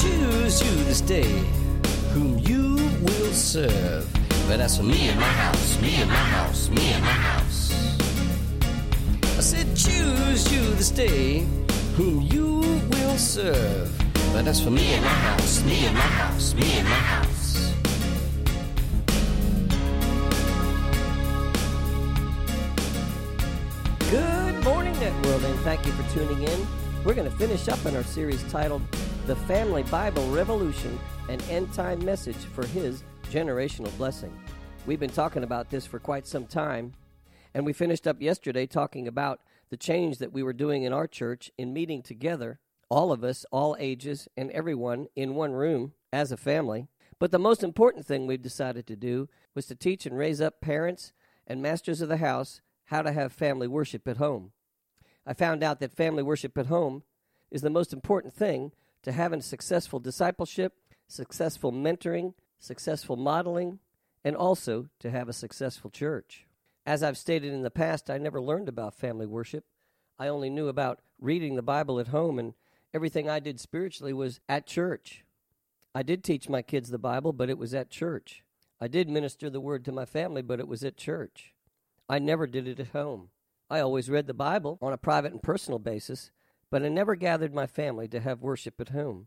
Choose you this day whom you will serve. But as for me and my house, me and my house, me and my house. I said, choose you this day whom you will serve. But as for me and my house, me and my house, me and my house. Good morning, Networld, and thank you for tuning in. We're going to finish up in our series titled The Family Bible Revolution An End Time Message for His Generational Blessing. We've been talking about this for quite some time, and we finished up yesterday talking about the change that we were doing in our church in meeting together, all of us, all ages, and everyone in one room as a family. But the most important thing we've decided to do was to teach and raise up parents and masters of the house how to have family worship at home. I found out that family worship at home is the most important thing to having successful discipleship, successful mentoring, successful modeling, and also to have a successful church. As I've stated in the past, I never learned about family worship. I only knew about reading the Bible at home, and everything I did spiritually was at church. I did teach my kids the Bible, but it was at church. I did minister the word to my family, but it was at church. I never did it at home. I always read the Bible on a private and personal basis, but I never gathered my family to have worship at home.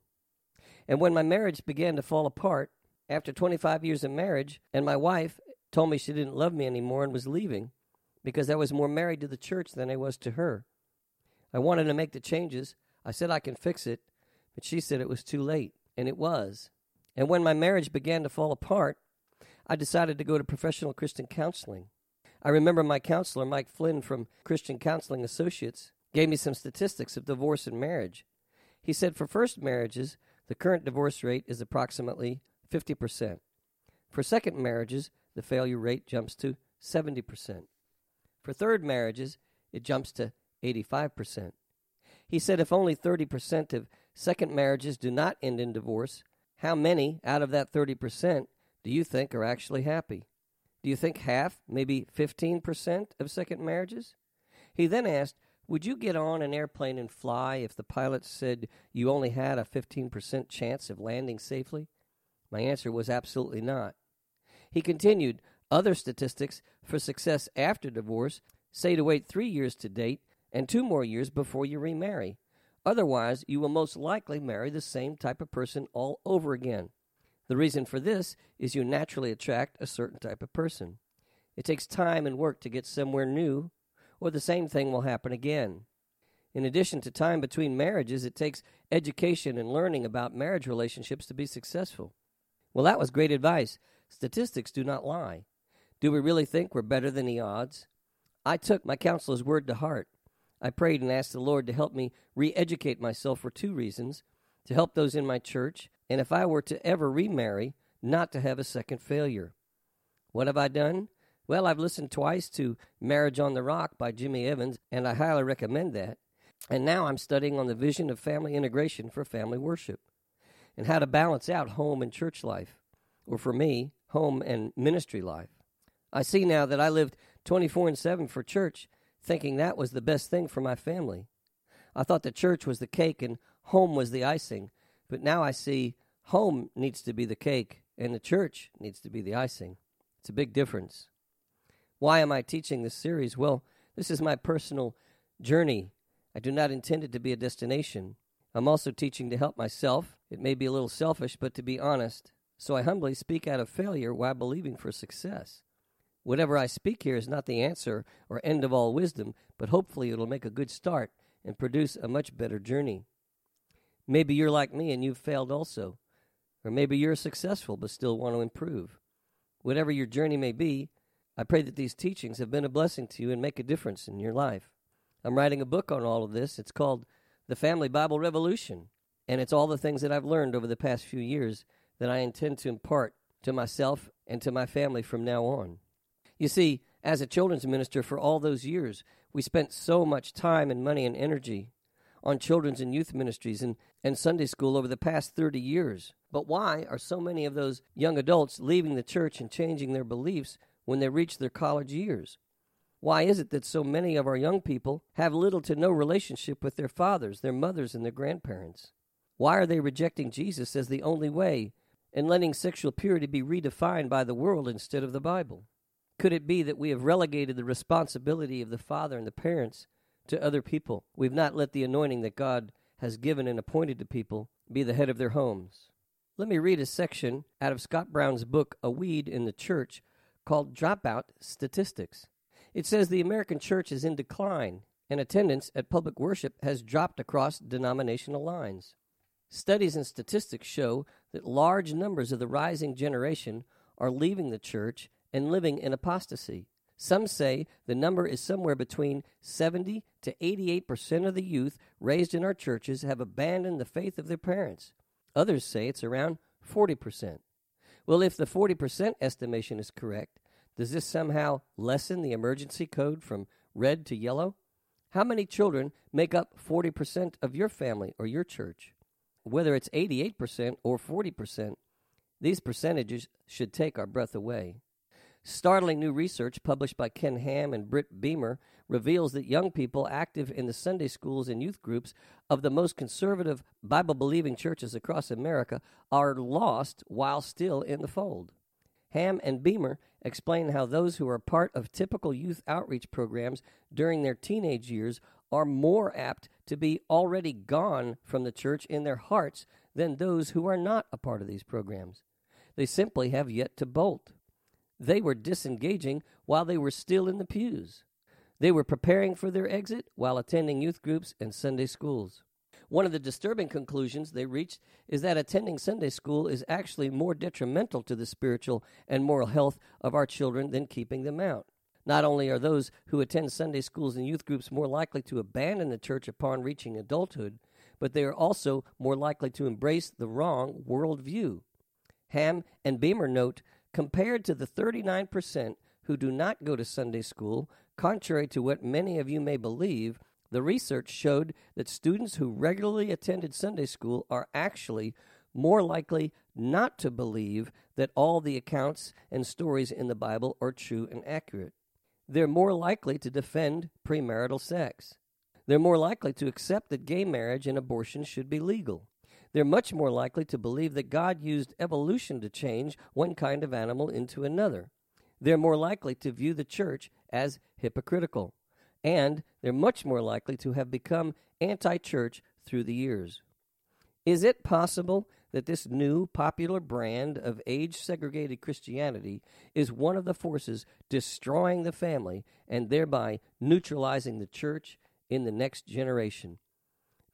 And when my marriage began to fall apart, after 25 years of marriage, and my wife told me she didn't love me anymore and was leaving because I was more married to the church than I was to her. I wanted to make the changes. I said I can fix it, but she said it was too late, and it was. And when my marriage began to fall apart, I decided to go to professional Christian counseling. I remember my counselor, Mike Flynn from Christian Counseling Associates, gave me some statistics of divorce and marriage. He said for first marriages, the current divorce rate is approximately 50%. For second marriages, the failure rate jumps to 70%. For third marriages, it jumps to 85%. He said if only 30% of second marriages do not end in divorce, how many out of that 30% do you think are actually happy? Do you think half, maybe 15% of second marriages? He then asked, Would you get on an airplane and fly if the pilot said you only had a 15% chance of landing safely? My answer was absolutely not. He continued, Other statistics for success after divorce say to wait three years to date and two more years before you remarry. Otherwise, you will most likely marry the same type of person all over again. The reason for this is you naturally attract a certain type of person. It takes time and work to get somewhere new, or the same thing will happen again. In addition to time between marriages, it takes education and learning about marriage relationships to be successful. Well, that was great advice. Statistics do not lie. Do we really think we're better than the odds? I took my counselor's word to heart. I prayed and asked the Lord to help me re educate myself for two reasons to help those in my church and if I were to ever remarry, not to have a second failure. What have I done? Well, I've listened twice to Marriage on the Rock by Jimmy Evans, and I highly recommend that. And now I'm studying on the vision of family integration for family worship and how to balance out home and church life, or for me, home and ministry life. I see now that I lived 24 and 7 for church, thinking that was the best thing for my family. I thought the church was the cake and home was the icing, but now I see home needs to be the cake and the church needs to be the icing. It's a big difference. Why am I teaching this series? Well, this is my personal journey. I do not intend it to be a destination. I'm also teaching to help myself. It may be a little selfish, but to be honest. So I humbly speak out of failure while believing for success. Whatever I speak here is not the answer or end of all wisdom, but hopefully it'll make a good start and produce a much better journey. Maybe you're like me and you've failed also. Or maybe you're successful but still want to improve. Whatever your journey may be, I pray that these teachings have been a blessing to you and make a difference in your life. I'm writing a book on all of this. It's called The Family Bible Revolution And it's all the things that I've learned over the past few years that I intend to impart to myself and to my family from now on. You see, as a children's minister for all those years, we spent so much time and money and energy on children's and youth ministries and, and Sunday school over the past 30 years. But why are so many of those young adults leaving the church and changing their beliefs when they reach their college years? Why is it that so many of our young people have little to no relationship with their fathers, their mothers, and their grandparents? Why are they rejecting Jesus as the only way and letting sexual purity be redefined by the world instead of the Bible? Could it be that we have relegated the responsibility of the father and the parents to other people? We've not let the anointing that God has given and appointed to people be the head of their homes. Let me read a section out of Scott Brown's book, A Weed in the Church, called Dropout Statistics. It says the American church is in decline, and attendance at public worship has dropped across denominational lines. Studies and statistics show that large numbers of the rising generation are leaving the church and living in apostasy. Some say the number is somewhere between 70 to 88 percent of the youth raised in our churches have abandoned the faith of their parents. Others say it's around 40 percent. Well, if the 40 percent estimation is correct, does this somehow lessen the emergency code from red to yellow? How many children make up 40% of your family or your church? Whether it's 88% or 40%, these percentages should take our breath away. Startling new research published by Ken Ham and Britt Beamer reveals that young people active in the Sunday schools and youth groups of the most conservative Bible believing churches across America are lost while still in the fold. Ham and Beamer explain how those who are part of typical youth outreach programs during their teenage years are more apt to be already gone from the church in their hearts than those who are not a part of these programs. They simply have yet to bolt. They were disengaging while they were still in the pews. They were preparing for their exit while attending youth groups and Sunday schools. One of the disturbing conclusions they reached is that attending Sunday school is actually more detrimental to the spiritual and moral health of our children than keeping them out. Not only are those who attend Sunday schools and youth groups more likely to abandon the church upon reaching adulthood, but they are also more likely to embrace the wrong worldview. Ham and Beamer note compared to the 39% who do not go to Sunday school, contrary to what many of you may believe, the research showed that students who regularly attended Sunday school are actually more likely not to believe that all the accounts and stories in the Bible are true and accurate. They're more likely to defend premarital sex. They're more likely to accept that gay marriage and abortion should be legal. They're much more likely to believe that God used evolution to change one kind of animal into another. They're more likely to view the church as hypocritical and they're much more likely to have become anti church through the years. Is it possible that this new popular brand of age segregated Christianity is one of the forces destroying the family and thereby neutralizing the church in the next generation?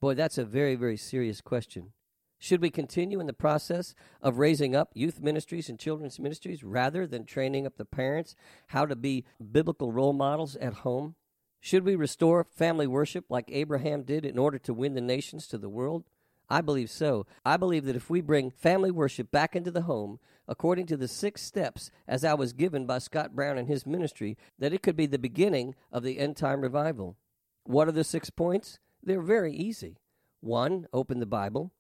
Boy, that's a very, very serious question. Should we continue in the process of raising up youth ministries and children's ministries rather than training up the parents how to be biblical role models at home? Should we restore family worship like Abraham did in order to win the nations to the world? I believe so. I believe that if we bring family worship back into the home, according to the six steps as I was given by Scott Brown and his ministry, that it could be the beginning of the end time revival. What are the six points? They're very easy. One, open the Bible.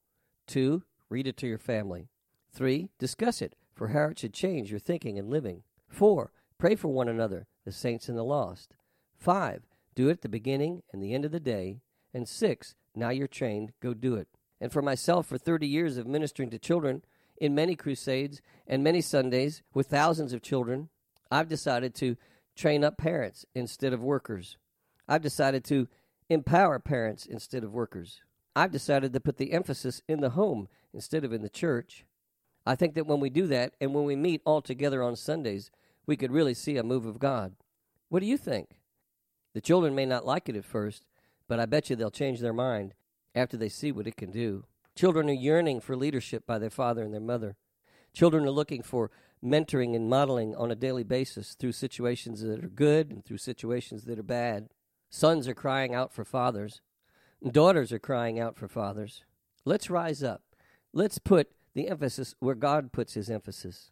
Two, read it to your family. Three, discuss it for how it should change your thinking and living. Four, pray for one another, the saints and the lost. Five, do it at the beginning and the end of the day. And six, now you're trained, go do it. And for myself, for 30 years of ministering to children in many crusades and many Sundays with thousands of children, I've decided to train up parents instead of workers. I've decided to empower parents instead of workers. I've decided to put the emphasis in the home instead of in the church. I think that when we do that and when we meet all together on Sundays, we could really see a move of God. What do you think? The children may not like it at first, but I bet you they'll change their mind after they see what it can do. Children are yearning for leadership by their father and their mother. Children are looking for mentoring and modeling on a daily basis through situations that are good and through situations that are bad. Sons are crying out for fathers. Daughters are crying out for fathers. Let's rise up. Let's put the emphasis where God puts his emphasis.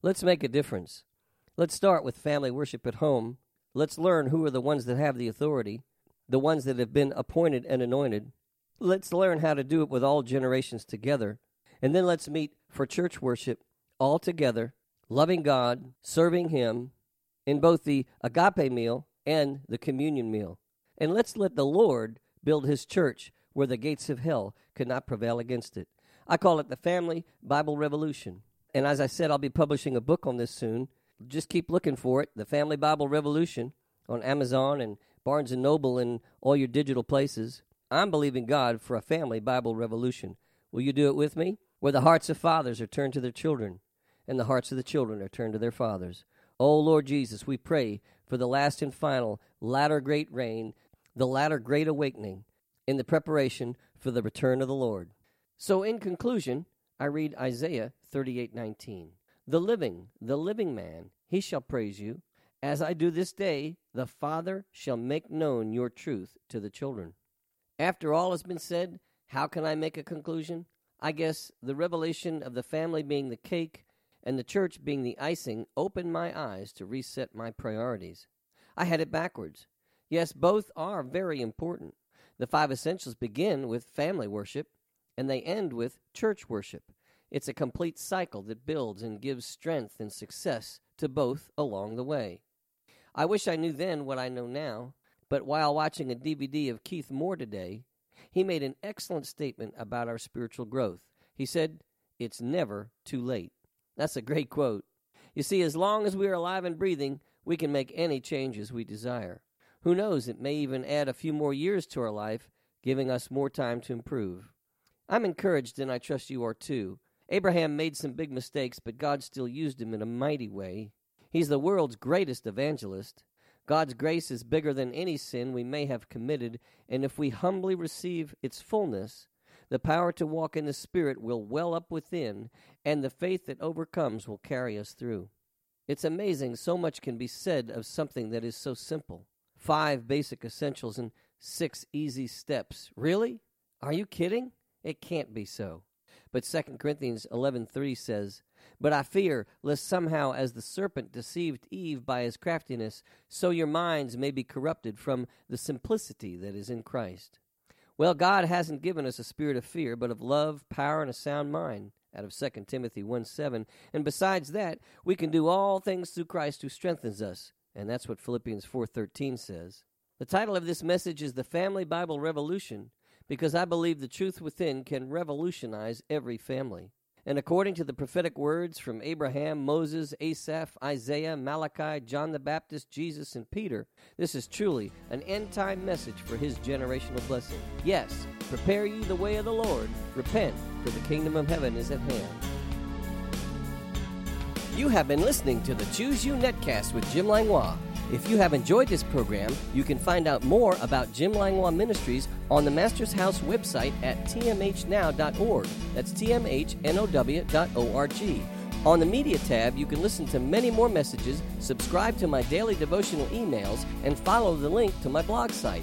Let's make a difference. Let's start with family worship at home. Let's learn who are the ones that have the authority, the ones that have been appointed and anointed. Let's learn how to do it with all generations together. And then let's meet for church worship all together, loving God, serving Him in both the agape meal and the communion meal. And let's let the Lord build His church where the gates of hell could not prevail against it. I call it the Family Bible Revolution. And as I said, I'll be publishing a book on this soon. Just keep looking for it, The Family Bible Revolution, on Amazon and Barnes and Noble and all your digital places. I'm believing God for a family Bible revolution. Will you do it with me? Where the hearts of fathers are turned to their children, and the hearts of the children are turned to their fathers. Oh, Lord Jesus, we pray for the last and final, latter great rain, the latter great awakening, in the preparation for the return of the Lord. So, in conclusion, I read Isaiah 38:19. The living, the living man, he shall praise you. As I do this day, the Father shall make known your truth to the children. After all has been said, how can I make a conclusion? I guess the revelation of the family being the cake and the church being the icing opened my eyes to reset my priorities. I had it backwards. Yes, both are very important. The five essentials begin with family worship and they end with church worship. It's a complete cycle that builds and gives strength and success to both along the way. I wish I knew then what I know now, but while watching a DVD of Keith Moore today, he made an excellent statement about our spiritual growth. He said, It's never too late. That's a great quote. You see, as long as we are alive and breathing, we can make any changes we desire. Who knows, it may even add a few more years to our life, giving us more time to improve. I'm encouraged, and I trust you are too. Abraham made some big mistakes, but God still used him in a mighty way. He's the world's greatest evangelist. God's grace is bigger than any sin we may have committed, and if we humbly receive its fullness, the power to walk in the Spirit will well up within, and the faith that overcomes will carry us through. It's amazing so much can be said of something that is so simple. Five basic essentials and six easy steps. Really? Are you kidding? It can't be so. But 2 Corinthians 11:3 says, but I fear lest somehow, as the serpent deceived Eve by his craftiness, so your minds may be corrupted from the simplicity that is in Christ. Well, God hasn't given us a spirit of fear, but of love, power, and a sound mind. Out of 2 Timothy 1 7. And besides that, we can do all things through Christ who strengthens us. And that's what Philippians 4:13 says. The title of this message is The Family Bible Revolution because I believe the truth within can revolutionize every family. And according to the prophetic words from Abraham, Moses, Asaph, Isaiah, Malachi, John the Baptist, Jesus, and Peter, this is truly an end time message for his generational blessing. Yes, prepare ye the way of the Lord, repent, for the kingdom of heaven is at hand. You have been listening to the Choose You Netcast with Jim Langlois. If you have enjoyed this program, you can find out more about Jim Langlois Ministries on the Master's House website at tmhnow.org. That's tmhnow.org. On the Media tab, you can listen to many more messages, subscribe to my daily devotional emails, and follow the link to my blog site.